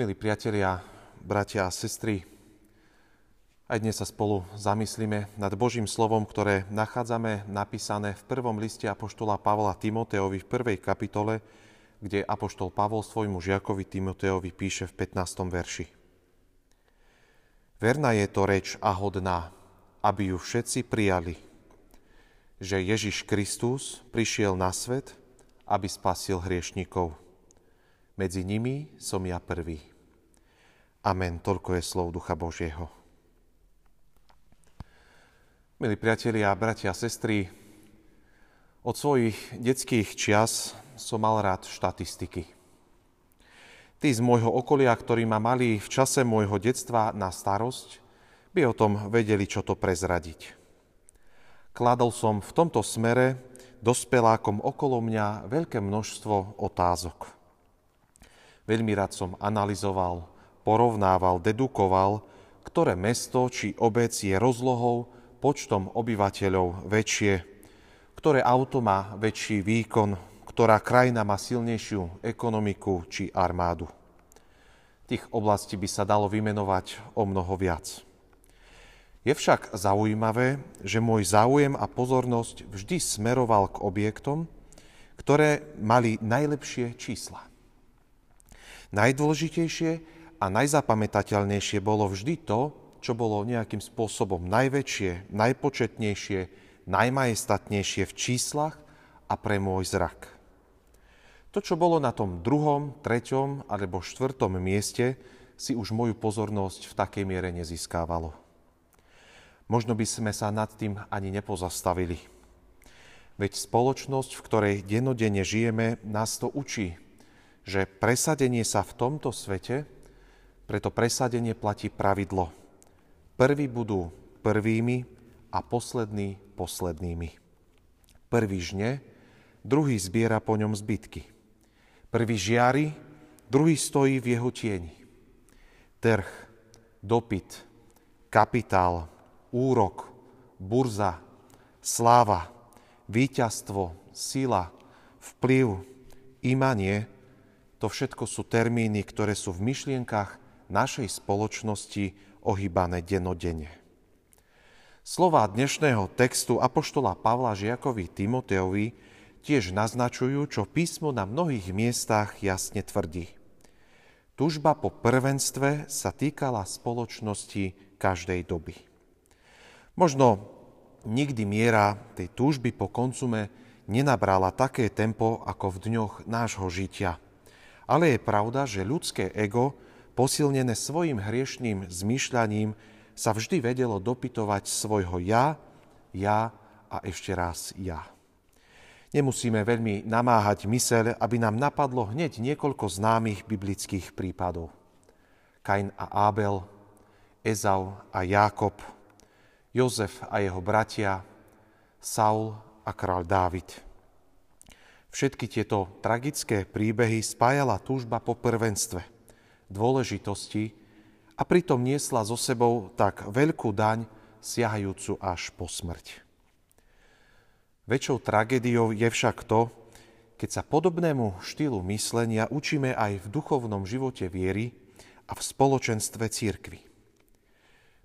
Milí priatelia, bratia a sestry, aj dnes sa spolu zamyslíme nad Božím slovom, ktoré nachádzame napísané v prvom liste Apoštola Pavla Timoteovi v prvej kapitole, kde Apoštol Pavol svojmu žiakovi Timoteovi píše v 15. verši. Verná je to reč a hodná, aby ju všetci prijali, že Ježiš Kristus prišiel na svet, aby spasil hriešnikov. Medzi nimi som ja prvý. Amen. Toľko je slov Ducha Božieho. Milí priatelia, bratia a sestry, od svojich detských čias som mal rád štatistiky. Tí z môjho okolia, ktorí ma mali v čase môjho detstva na starosť, by o tom vedeli, čo to prezradiť. Kladol som v tomto smere dospelákom okolo mňa veľké množstvo otázok. Veľmi rád som analyzoval, porovnával, dedukoval, ktoré mesto či obec je rozlohou počtom obyvateľov väčšie, ktoré auto má väčší výkon, ktorá krajina má silnejšiu ekonomiku či armádu. Tých oblastí by sa dalo vymenovať o mnoho viac. Je však zaujímavé, že môj záujem a pozornosť vždy smeroval k objektom, ktoré mali najlepšie čísla. Najdôležitejšie a najzapamätateľnejšie bolo vždy to, čo bolo nejakým spôsobom najväčšie, najpočetnejšie, najmajestatnejšie v číslach a pre môj zrak. To, čo bolo na tom druhom, treťom alebo štvrtom mieste, si už moju pozornosť v takej miere nezískávalo. Možno by sme sa nad tým ani nepozastavili. Veď spoločnosť, v ktorej denodene žijeme, nás to učí, že presadenie sa v tomto svete, preto presadenie platí pravidlo – Prví budú prvými a poslední poslednými. Prvý žne, druhý zbiera po ňom zbytky. Prvý žiari, druhý stojí v jeho tieni. Trh, dopyt, kapitál, úrok, burza, sláva, víťazstvo, sila, vplyv, imanie, to všetko sú termíny, ktoré sú v myšlienkach našej spoločnosti ohýbané denodene. Slova dnešného textu Apoštola Pavla Žiakovi Timoteovi tiež naznačujú, čo písmo na mnohých miestach jasne tvrdí. Tužba po prvenstve sa týkala spoločnosti každej doby. Možno nikdy miera tej túžby po konzume nenabrala také tempo ako v dňoch nášho žitia. Ale je pravda, že ľudské ego posilnené svojim hriešným zmýšľaním, sa vždy vedelo dopytovať svojho ja, ja a ešte raz ja. Nemusíme veľmi namáhať myseľ, aby nám napadlo hneď niekoľko známych biblických prípadov. Kain a Ábel, Ezau a Jákob, Jozef a jeho bratia, Saul a král Dávid. Všetky tieto tragické príbehy spájala túžba po prvenstve – dôležitosti a pritom niesla so sebou tak veľkú daň, siahajúcu až po smrť. Väčšou tragédiou je však to, keď sa podobnému štýlu myslenia učíme aj v duchovnom živote viery a v spoločenstve církvy.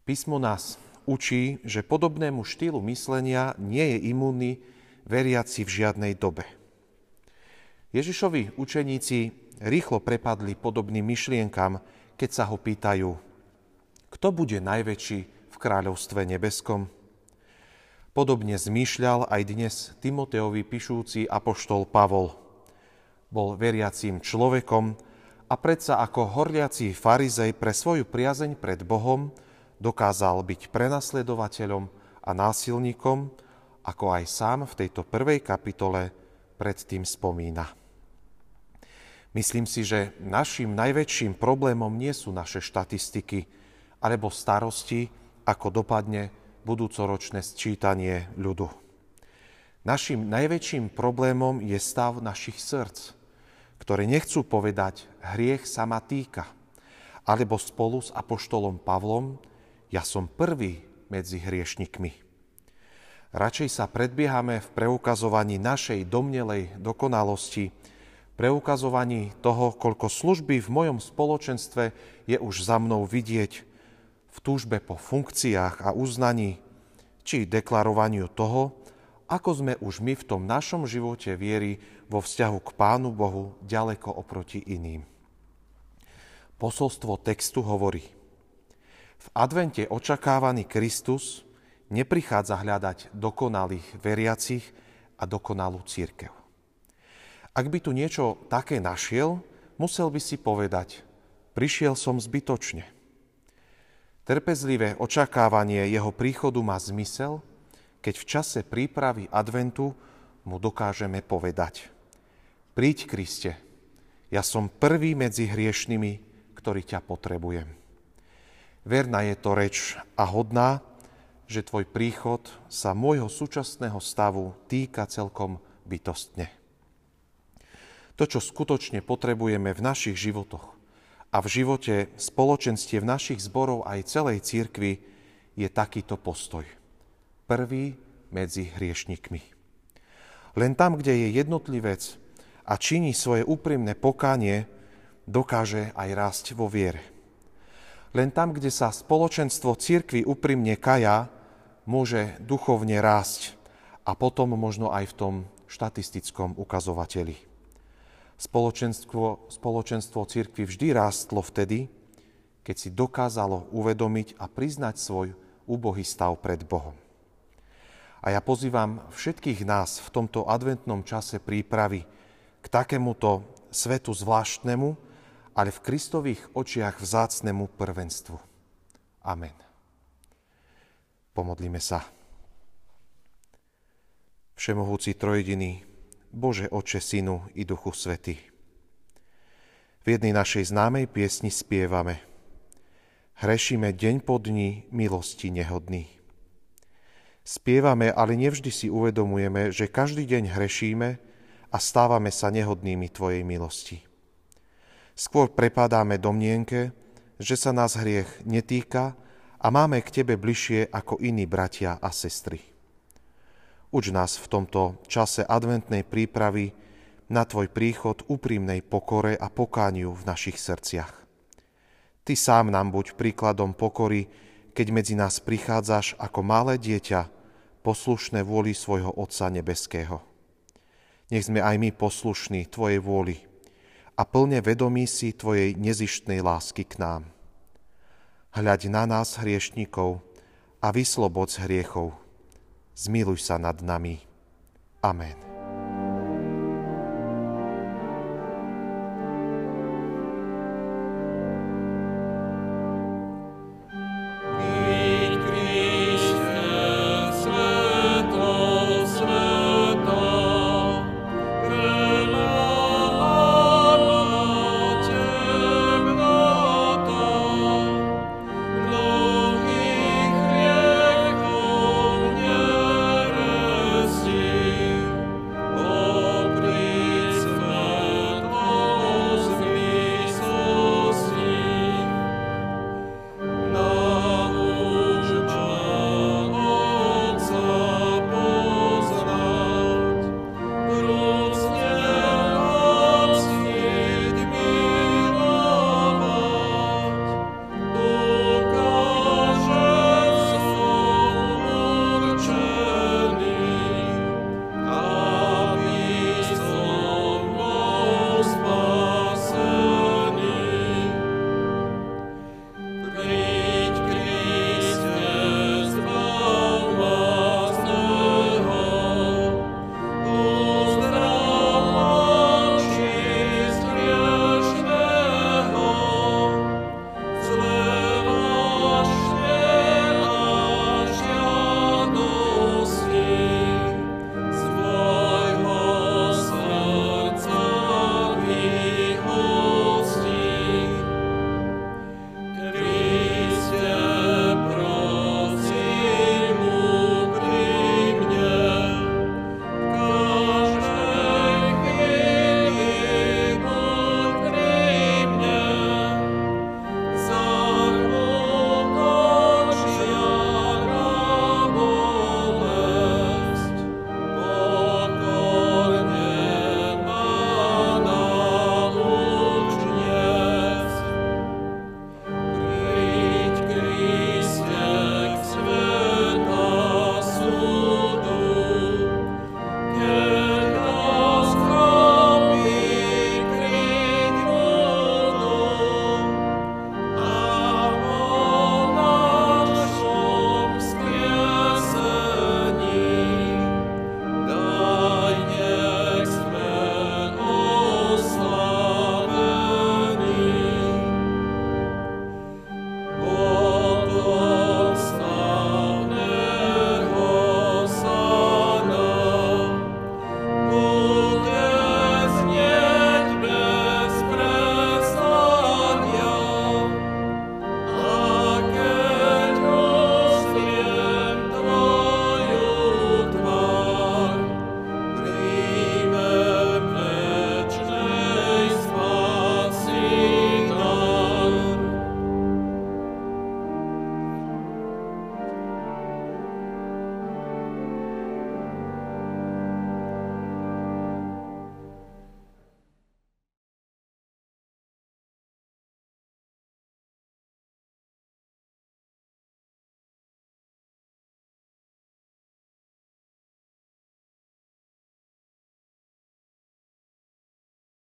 Písmo nás učí, že podobnému štýlu myslenia nie je imúnny veriaci v žiadnej dobe. Ježišovi učeníci rýchlo prepadli podobným myšlienkam, keď sa ho pýtajú, kto bude najväčší v kráľovstve nebeskom? Podobne zmýšľal aj dnes Timoteovi píšúci apoštol Pavol. Bol veriacím človekom a predsa ako horliací farizej pre svoju priazeň pred Bohom dokázal byť prenasledovateľom a násilníkom, ako aj sám v tejto prvej kapitole predtým spomína. Myslím si, že našim najväčším problémom nie sú naše štatistiky alebo starosti, ako dopadne budúcoročné sčítanie ľudu. Našim najväčším problémom je stav našich srdc, ktoré nechcú povedať hriech sa ma týka, alebo spolu s apoštolom Pavlom ja som prvý medzi hriešnikmi. Radšej sa predbiehame v preukazovaní našej domnelej dokonalosti, preukazovaní toho, koľko služby v mojom spoločenstve je už za mnou vidieť v túžbe po funkciách a uznaní, či deklarovaniu toho, ako sme už my v tom našom živote viery vo vzťahu k Pánu Bohu ďaleko oproti iným. Posolstvo textu hovorí, v advente očakávaný Kristus neprichádza hľadať dokonalých veriacich a dokonalú církev. Ak by tu niečo také našiel, musel by si povedať, prišiel som zbytočne. Trpezlivé očakávanie jeho príchodu má zmysel, keď v čase prípravy adventu mu dokážeme povedať, príď Kriste, ja som prvý medzi hriešnými, ktorý ťa potrebujem. Verná je to reč a hodná, že tvoj príchod sa môjho súčasného stavu týka celkom bytostne to, čo skutočne potrebujeme v našich životoch a v živote spoločenstie v našich zborov aj celej církvy, je takýto postoj. Prvý medzi hriešnikmi. Len tam, kde je jednotlivec a činí svoje úprimné pokánie, dokáže aj rásť vo viere. Len tam, kde sa spoločenstvo církvy úprimne kaja, môže duchovne rásť a potom možno aj v tom štatistickom ukazovateli. Spoločenstvo, spoločenstvo církvy vždy rástlo vtedy, keď si dokázalo uvedomiť a priznať svoj úbohý stav pred Bohom. A ja pozývam všetkých nás v tomto adventnom čase prípravy k takémuto svetu zvláštnemu, ale v Kristových očiach vzácnemu prvenstvu. Amen. Pomodlíme sa. Všemohúci trojediný, Bože Oče, Synu i Duchu Svety. V jednej našej známej piesni spievame Hrešíme deň po dni milosti nehodný. Spievame, ale nevždy si uvedomujeme, že každý deň hrešíme a stávame sa nehodnými Tvojej milosti. Skôr prepadáme domnienke, že sa nás hriech netýka a máme k Tebe bližšie ako iní bratia a sestry. Uč nás v tomto čase adventnej prípravy na Tvoj príchod úprimnej pokore a pokániu v našich srdciach. Ty sám nám buď príkladom pokory, keď medzi nás prichádzaš ako malé dieťa, poslušné vôli svojho Otca Nebeského. Nech sme aj my poslušní Tvojej vôli a plne vedomí si Tvojej nezištnej lásky k nám. Hľaď na nás hriešnikov a vyslobod z hriechov, zmiluj sa nad nami. Amen.